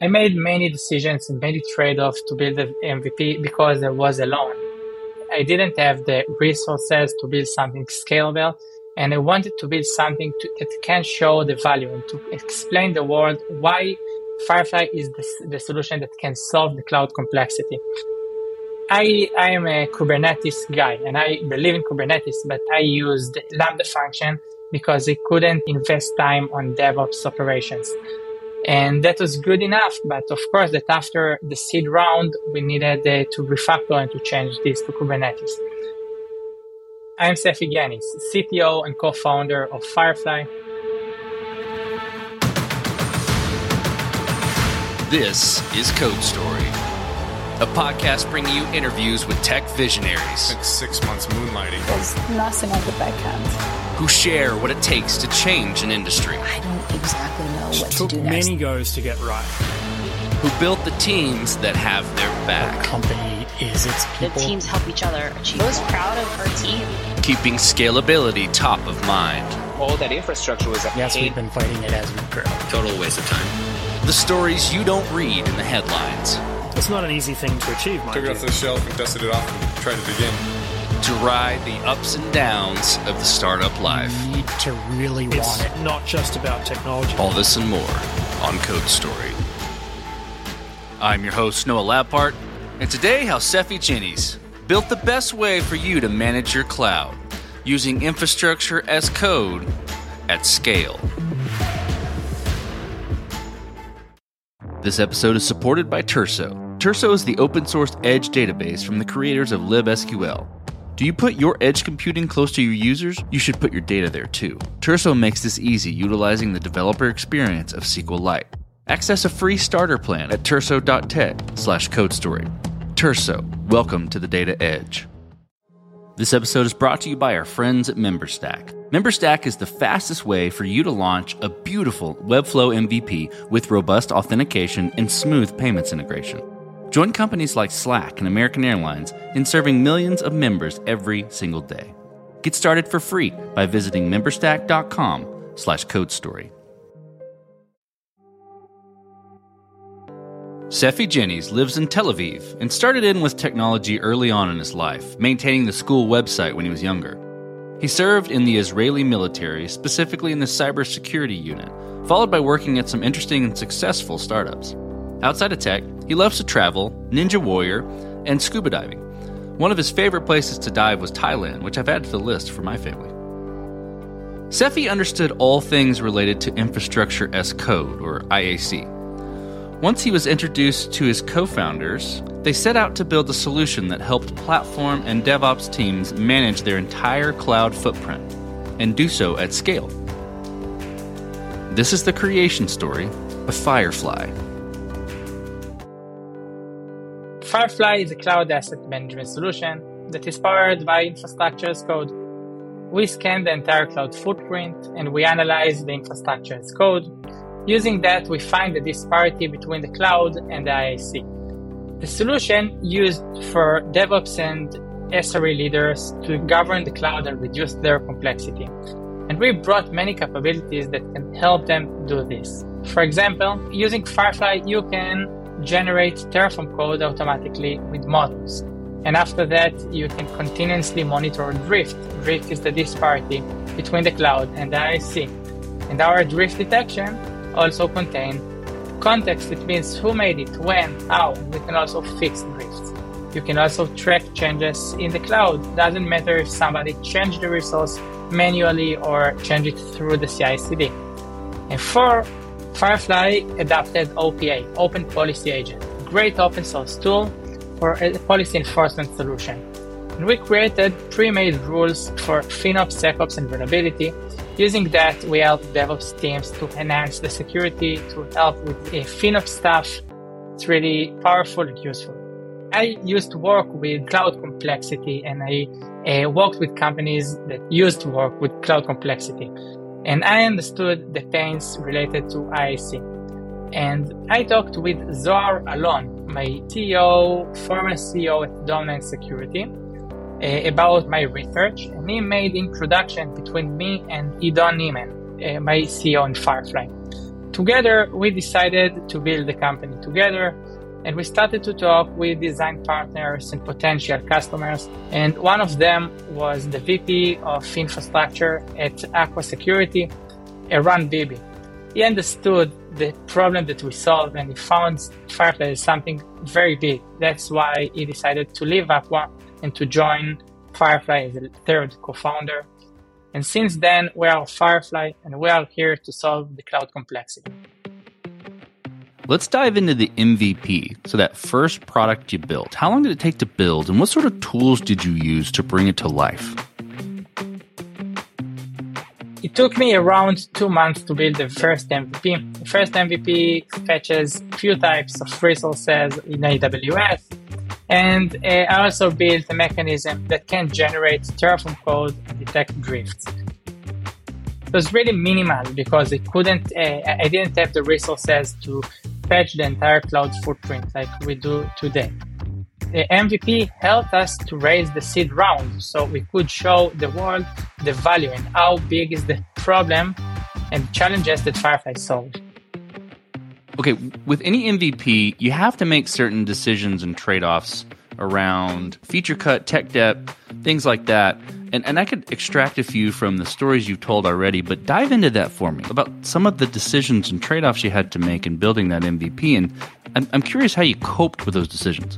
I made many decisions and many trade-offs to build the MVP because I was alone. I didn't have the resources to build something scalable, and I wanted to build something to, that can show the value and to explain the world why Firefly is the, the solution that can solve the cloud complexity. I, I am a Kubernetes guy and I believe in Kubernetes, but I used Lambda function because I couldn't invest time on DevOps operations. And that was good enough. But of course, that after the seed round, we needed uh, to refactor and to change this to Kubernetes. I'm Sefi Genis, CTO and co-founder of Firefly. This is Code Story, a podcast bringing you interviews with tech visionaries. Six, six months moonlighting. There's nothing I could backhand who share what it takes to change an industry. I don't exactly know what took to do next. many goes to get right. Who built the teams that have their back. company is its people. The teams help each other achieve. I was proud of our team. Keeping scalability top of mind. All that infrastructure was Yes, we've been fighting it as we grow. Total waste of time. The stories you don't read in the headlines. It's not an easy thing to achieve, Took it off the shelf and dusted it off and tried it again to ride the ups and downs of the startup life. You need to really it's want it. Not just about technology. All this and more on Code Story. I'm your host, Noah Labhart, and today how Sefi Genis built the best way for you to manage your cloud using infrastructure as code at scale. This episode is supported by Turso. Turso is the open source edge database from the creators of libsql. Do you put your edge computing close to your users? You should put your data there too. Turso makes this easy utilizing the developer experience of SQLite. Access a free starter plan at turso.tech slash codestory. Turso, welcome to the data edge. This episode is brought to you by our friends at MemberStack. MemberStack is the fastest way for you to launch a beautiful Webflow MVP with robust authentication and smooth payments integration. Join companies like Slack and American Airlines in serving millions of members every single day. Get started for free by visiting memberstack.com slash codestory. Sefi Genis lives in Tel Aviv and started in with technology early on in his life, maintaining the school website when he was younger. He served in the Israeli military, specifically in the cybersecurity unit, followed by working at some interesting and successful startups. Outside of tech, he loves to travel, Ninja Warrior, and scuba diving. One of his favorite places to dive was Thailand, which I've added to the list for my family. Sefi understood all things related to infrastructure as code, or IAC. Once he was introduced to his co founders, they set out to build a solution that helped platform and DevOps teams manage their entire cloud footprint and do so at scale. This is the creation story of Firefly. Firefly is a cloud asset management solution that is powered by infrastructure as code. We scan the entire cloud footprint and we analyze the infrastructure as code. Using that, we find the disparity between the cloud and the IAC. The solution used for DevOps and SRE leaders to govern the cloud and reduce their complexity. And we brought many capabilities that can help them do this. For example, using Firefly, you can generate Terraform code automatically with models. And after that, you can continuously monitor drift. Drift is the disparity between the cloud and the IAC. And our drift detection also contains context. It means who made it, when, how. We can also fix drifts. You can also track changes in the cloud. Doesn't matter if somebody changed the resource manually or changed it through the CI/CD. And for Firefly adopted OPA, Open Policy Agent, great open source tool for a policy enforcement solution. And we created pre-made rules for FinOps, SecOps, and vulnerability. Using that, we help DevOps teams to enhance the security, to help with the FinOps stuff. It's really powerful and useful. I used to work with cloud complexity and I uh, worked with companies that used to work with cloud complexity. And I understood the pains related to IAC. And I talked with Zohar Alon, my CEO, former CEO at Dome9 Security, uh, about my research. And he made introduction between me and Ido Neeman, uh, my CEO in Firefly. Together, we decided to build the company together and we started to talk with design partners and potential customers. And one of them was the VP of infrastructure at Aqua Security, Eran Bibi. He understood the problem that we solved and he found Firefly as something very big. That's why he decided to leave Aqua and to join Firefly as a third co-founder. And since then, we are Firefly and we are here to solve the cloud complexity. Let's dive into the MVP. So, that first product you built, how long did it take to build, and what sort of tools did you use to bring it to life? It took me around two months to build the first MVP. The first MVP fetches a few types of resources in AWS, and uh, I also built a mechanism that can generate Terraform code and detect drifts. It was really minimal because it couldn't, uh, I didn't have the resources to fetch the entire cloud footprint like we do today. The MVP helped us to raise the seed round so we could show the world the value and how big is the problem and challenges that Firefly solved. Okay, with any MVP, you have to make certain decisions and trade offs around feature cut, tech debt, things like that. And, and I could extract a few from the stories you've told already, but dive into that for me about some of the decisions and trade offs you had to make in building that MVP. And I'm, I'm curious how you coped with those decisions.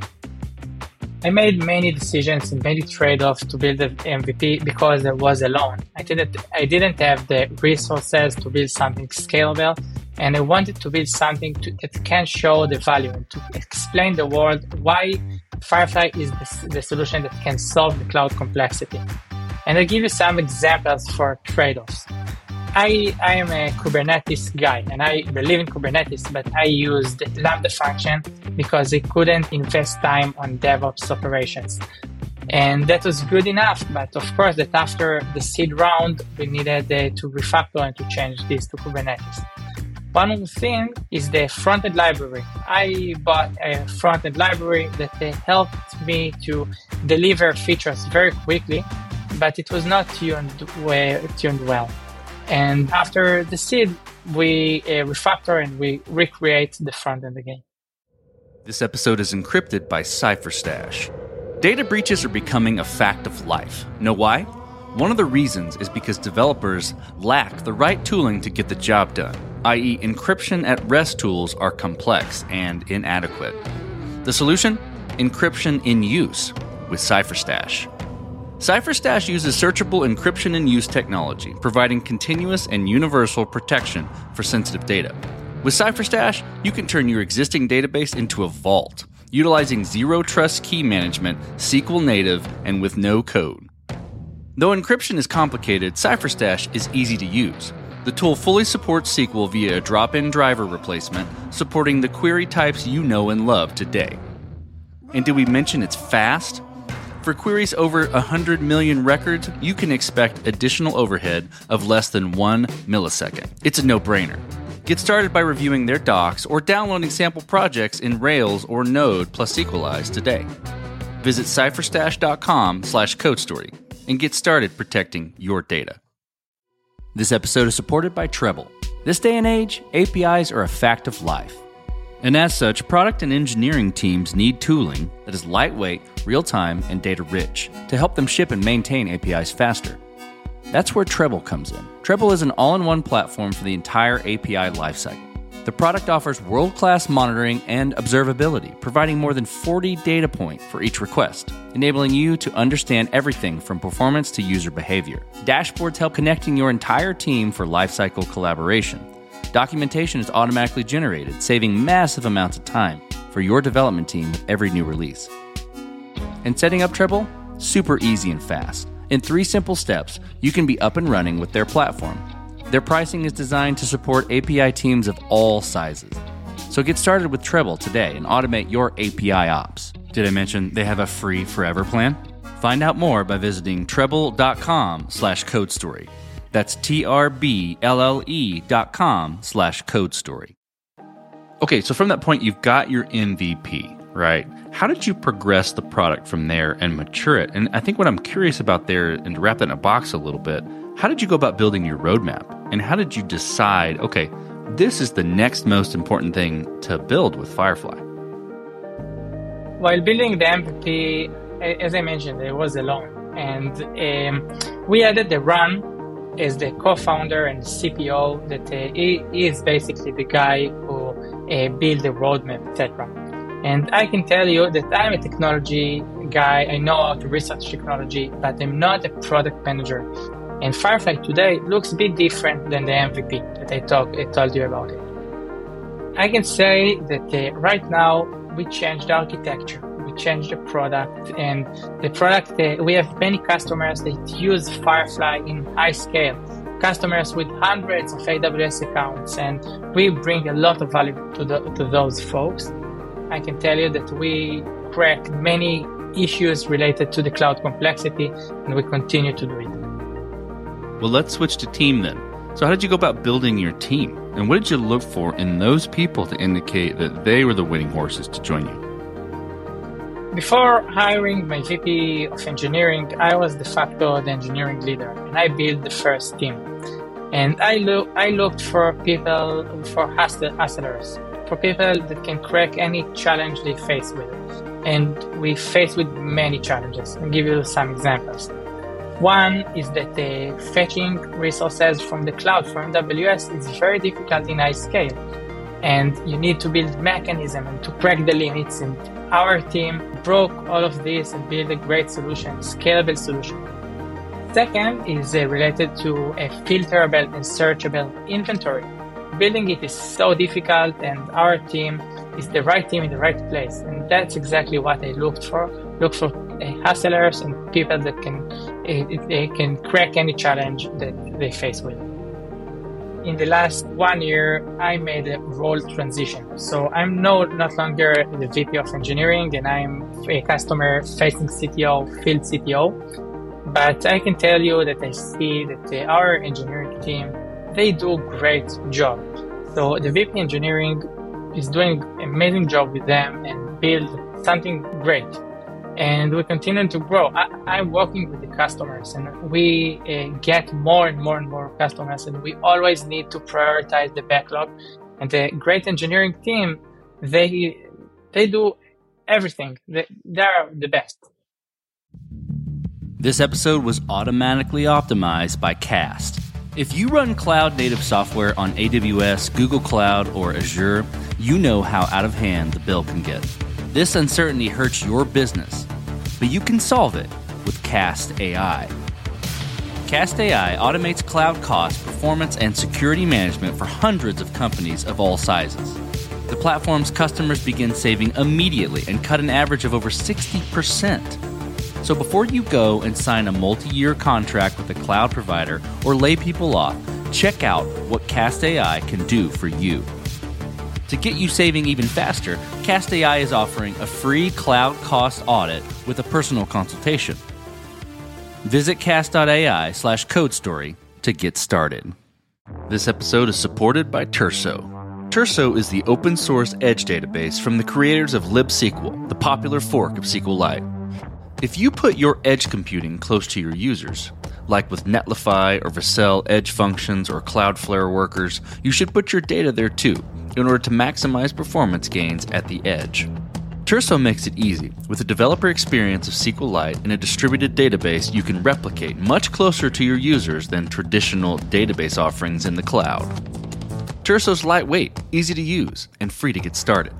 I made many decisions and many trade-offs to build the MVP because I was alone. I didn't I didn't have the resources to build something scalable and I wanted to build something to, that can show the value and to explain the world why Firefly is the, the solution that can solve the cloud complexity. And I'll give you some examples for trade-offs. I, I am a Kubernetes guy and I believe in Kubernetes, but I used Lambda function because I couldn't invest time on DevOps operations. And that was good enough. But of course, that after the seed round, we needed uh, to refactor and to change this to Kubernetes. One thing is the frontend library. I bought a frontend library that uh, helped me to deliver features very quickly, but it was not tuned, well, tuned well. And after the seed, we uh, refactor and we recreate the front end again. This episode is encrypted by CipherStash. Data breaches are becoming a fact of life. Know why? One of the reasons is because developers lack the right tooling to get the job done, i.e., encryption at rest tools are complex and inadequate. The solution? Encryption in use with CipherStash. CipherStash uses searchable encryption and use technology, providing continuous and universal protection for sensitive data. With CipherStash, you can turn your existing database into a vault, utilizing zero trust key management, SQL native, and with no code. Though encryption is complicated, CipherStash is easy to use. The tool fully supports SQL via a drop in driver replacement, supporting the query types you know and love today. And did we mention it's fast? For queries over 100 million records, you can expect additional overhead of less than one millisecond. It's a no brainer. Get started by reviewing their docs or downloading sample projects in Rails or Node plus Sequelize today. Visit cipherstash.com slash codestory and get started protecting your data. This episode is supported by Treblle. This day and age, APIs are a fact of life. And as such, product and engineering teams need tooling that is lightweight, real time, and data rich to help them ship and maintain APIs faster. That's where Treblle comes in. Treblle is an all in one platform for the entire API lifecycle. The product offers world class monitoring and observability, providing more than 40 data points for each request, enabling you to understand everything from performance to user behavior. Dashboards help connecting your entire team for lifecycle collaboration. Documentation is automatically generated, saving massive amounts of time for your development team with every new release. And setting up Treblle? Super easy and fast. In three simple steps, you can be up and running with their platform. Their pricing is designed to support API teams of all sizes. So get started with Treblle today and automate your API ops. Did I mention they have a free forever plan? Find out more by visiting treblle.com slash code story. That's T-R-B-L-L-E dot com slash code story. Okay, so from that point, you've got your MVP, right? How did you progress the product from there and mature it? And I think what I'm curious about there, and to wrap that in a box a little bit, how did you go about building your roadmap? And how did you decide, okay, this is the next most important thing to build with Firefly. While building the MVP, as I mentioned, it was alone. And um, we added Eran as the co-founder and CPO that uh, he is basically the guy who uh, built the roadmap, etc. And I can tell you that I'm a technology guy. I know how to research technology, but I'm not a product manager. And Firefly today looks a bit different than the MVP that I, talk, I told you about it. I can say that uh, right now we changed architecture, we change the product, and the product, uh, we have many customers that use Firefly in high scale customers with hundreds of AWS accounts, and we bring a lot of value to, the, to those folks. I can tell you that we crack many issues related to the cloud complexity, and we continue to do it. Well, let's switch to team then. So, how did you go about building your team? And what did you look for in those people to indicate that they were the winning horses to join you? Before hiring my VP of engineering, I was de facto the engineering leader, and I built the first team. And I look, I looked for people for hustlers, for people that can crack any challenge they face with. And we face with many challenges. I'll give you some examples. One is that uh, fetching resources from the cloud from AWS is very difficult in high scale. And you need to build mechanism and to crack the limits. And our team broke all of this and built a great solution, scalable solution. Second is uh, related to a filterable and searchable inventory. Building it is so difficult, and our team is the right team in the right place. And that's exactly what I looked for. Look for uh, hustlers and people that can uh, they can crack any challenge that they face with in the last one year, I made a role transition. So I'm no not longer the VP of engineering, and I'm a customer-facing CTO, field CTO. But I can tell you that I see that our engineering team they do great job. So the VP engineering is doing amazing job with them and build something great and we continue to grow. I, am working with the customers, and we uh, get more and more and more customers, and we always need to prioritize the backlog. And the great engineering team, they they do everything. They, they're the best. This episode was automatically optimized by Cast. If you run cloud native software on AWS, Google Cloud, or Azure, you know how out of hand the bill can get. This uncertainty hurts your business, but you can solve it with Cast AI. Cast AI automates cloud cost, performance, and security management for hundreds of companies of all sizes. The platform's customers begin saving immediately and cut an average of over 60%. So before you go and sign a multi year contract with a cloud provider or lay people off, check out what Cast AI can do for you. To get you saving even faster, Cast AI is offering a free cloud cost audit with a personal consultation. Visit cast.ai slash code story to get started. This episode is supported by Turso. Turso is the open source edge database from the creators of libSQL, the popular fork of SQLite. If you put your edge computing close to your users, like with Netlify or Vercel edge functions or Cloudflare workers, you should put your data there too in order to maximize performance gains at the edge. Turso makes it easy. With a developer experience of SQLite and a distributed database, you can replicate much closer to your users than traditional database offerings in the cloud. Turso's lightweight, easy to use, and free to get started.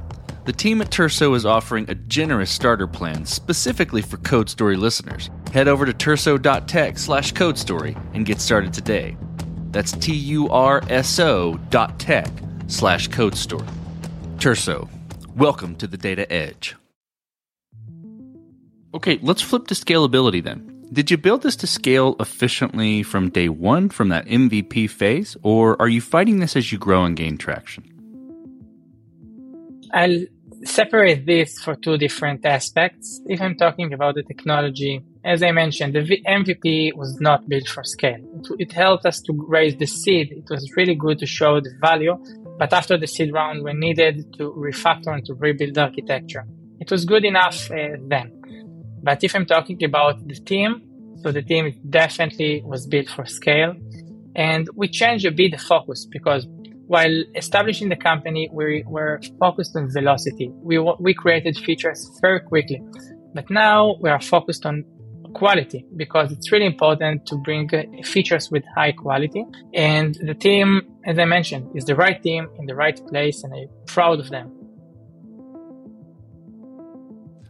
The team at Turso is offering a generous starter plan specifically for Code Story listeners. Head over to turso.tech slash code story and get started today. That's T U R S O dot tech slash code story. Welcome to the Data Edge. Okay, let's flip to scalability then. Did you build this to scale efficiently from day one from that MVP phase, or are you fighting this as you grow and gain traction? I'll separate this for two different aspects. If I'm talking about the technology, as I mentioned, the MVP was not built for scale. It, it, helped us to raise the seed. It was really good to show the value, but after the seed round, we needed to refactor and to rebuild the architecture. It was good enough uh, then. But if I'm talking about the team, so the team definitely was built for scale. And we changed a bit the focus because While establishing the company, we were focused on velocity. We, we created features very quickly. But now we are focused on quality because it's really important to bring uh, features with high quality. And the team, as I mentioned, is the right team in the right place, and I'm proud of them.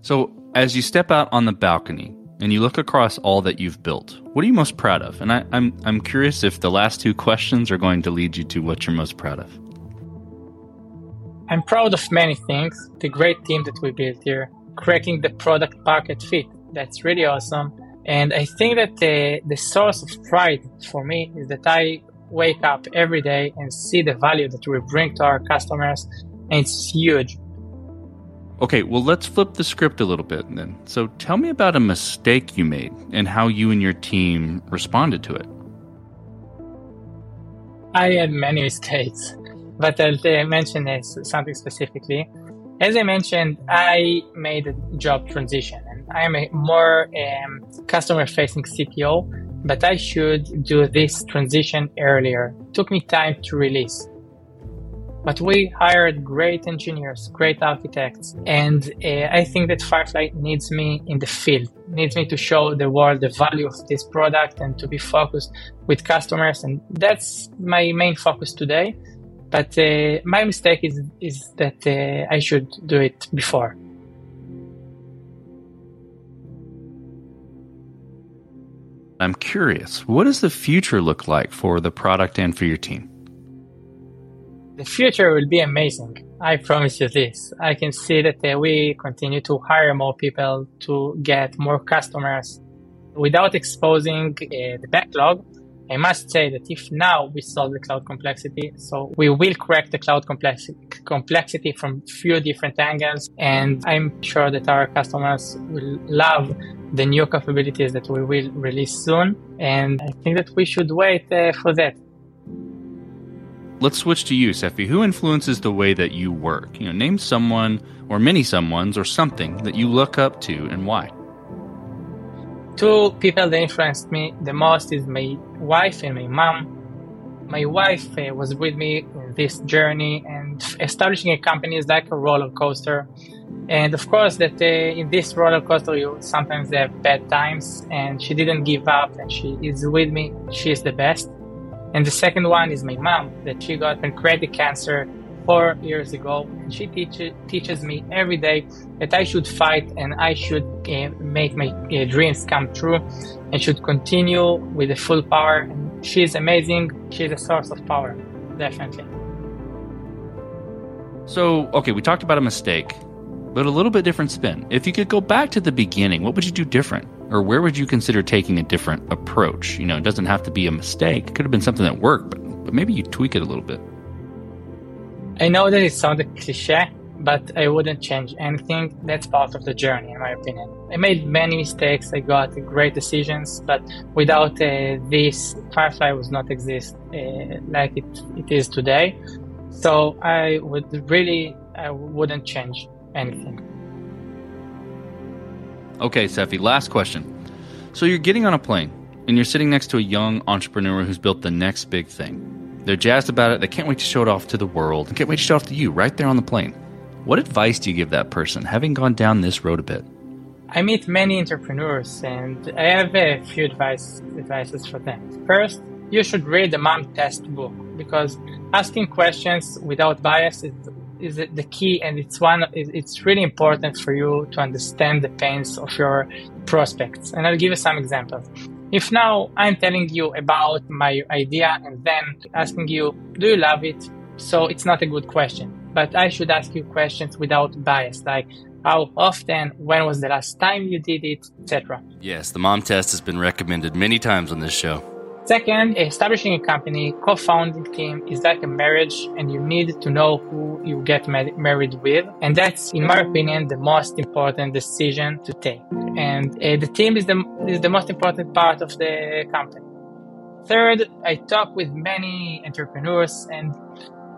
So, as you step out on the balcony and you look across all that you've built, what are you most proud of? And I, I'm I'm curious if the last two questions are going to lead you to what you're most proud of. I'm proud of many things. The great team that we built here, cracking the product market fit. That's really awesome. And I think that the, the source of pride for me is that I wake up every day and see the value that we bring to our customers. And it's huge. Okay, well, let's flip the script a little bit then. So tell me about a mistake you made and how you and your team responded to it. I had many mistakes, but I'll uh, mention something specifically. As I mentioned, I made a job transition and I am a more um, customer facing CTO, but I should do this transition earlier. It took me time to release. But we hired great engineers, great architects, and uh, I think that Firefly needs me in the field, needs me to show the world the value of this product and to be focused with customers. And that's my main focus today. But uh, my mistake is is that uh, I should do it before. I'm curious, what does the future look like for the product and for your team? the future will be amazing. I promise you this. I can see that we continue to hire more people to get more customers without exposing uh, the backlog. I must say that if now we solve the cloud complexity, so we will crack the cloud complexi- complexity from few different angles, and I'm sure that our customers will love the new capabilities that we will release soon. And I think that we should wait uh, for that. Let's switch to you, Sefi. Who influences the way that you work? You know, name someone or many someones or something that you look up to and why. Two people that influenced me the most is my wife and my mom. My wife uh, was with me in this journey, and establishing a company is like a roller coaster. And of course, that uh, in this roller coaster, you sometimes have bad times, and she didn't give up, and she is with me. She is the best. And the second one is my mom, that she got pancreatic cancer four years ago. And she teach, teaches me every day that I should fight and I should uh, make my uh, dreams come true and should continue with the full power. And she's amazing. She's a source of power, definitely. So, okay, we talked about a mistake, but a little bit different spin. If you could go back to the beginning, what would you do different? Or where would you consider taking a different approach? You know, it doesn't have to be a mistake. It could have been something that worked, but, but maybe you tweak it a little bit. I know that it sounds cliche, but I wouldn't change anything. That's part of the journey, in my opinion. I made many mistakes. I got great decisions, but without uh, this, Firefly would not exist uh, like it, it is today. So I would really, I wouldn't change anything. Okay, Sefi, last question. So you're getting on a plane and you're sitting next to a young entrepreneur who's built the next big thing. They're jazzed about it. They can't wait to show it off to the world can't wait to show it off to you right there on the plane. What advice do you give that person, having gone down this road a bit? I meet many entrepreneurs and I have a few advice advices for them. First, you should read the mom test book because asking questions without bias is is the key and it's one it's really important for you to understand the pains of your prospects and i'll give you some examples if now i'm telling you about my idea and then asking you do you love it? So it's not a good question. But i should ask you questions without bias like how often when was the last time you did it etc yes the mom test has been recommended many times on this show Second, establishing a company, co-founding team is like a marriage and you need to know who you get married with. And that's, in my opinion, the most important decision to take. And uh, the team is the, is the most important part of the company. Third, I talk with many entrepreneurs and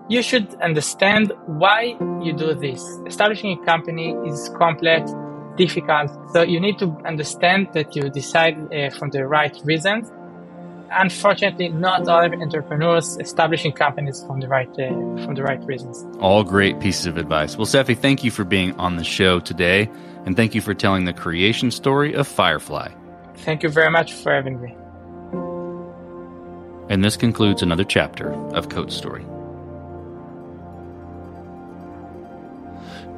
you should understand why you do this. Establishing a company is complex, difficult. So you need to understand that you decide uh, from the right reasons unfortunately, not all entrepreneurs establishing companies from the right uh, from the right reasons. All great pieces of advice. Well, Sefi, thank you for being on the show today, and thank you for telling the creation story of Firefly. Thank you very much for having me. And this concludes another chapter of Code Story.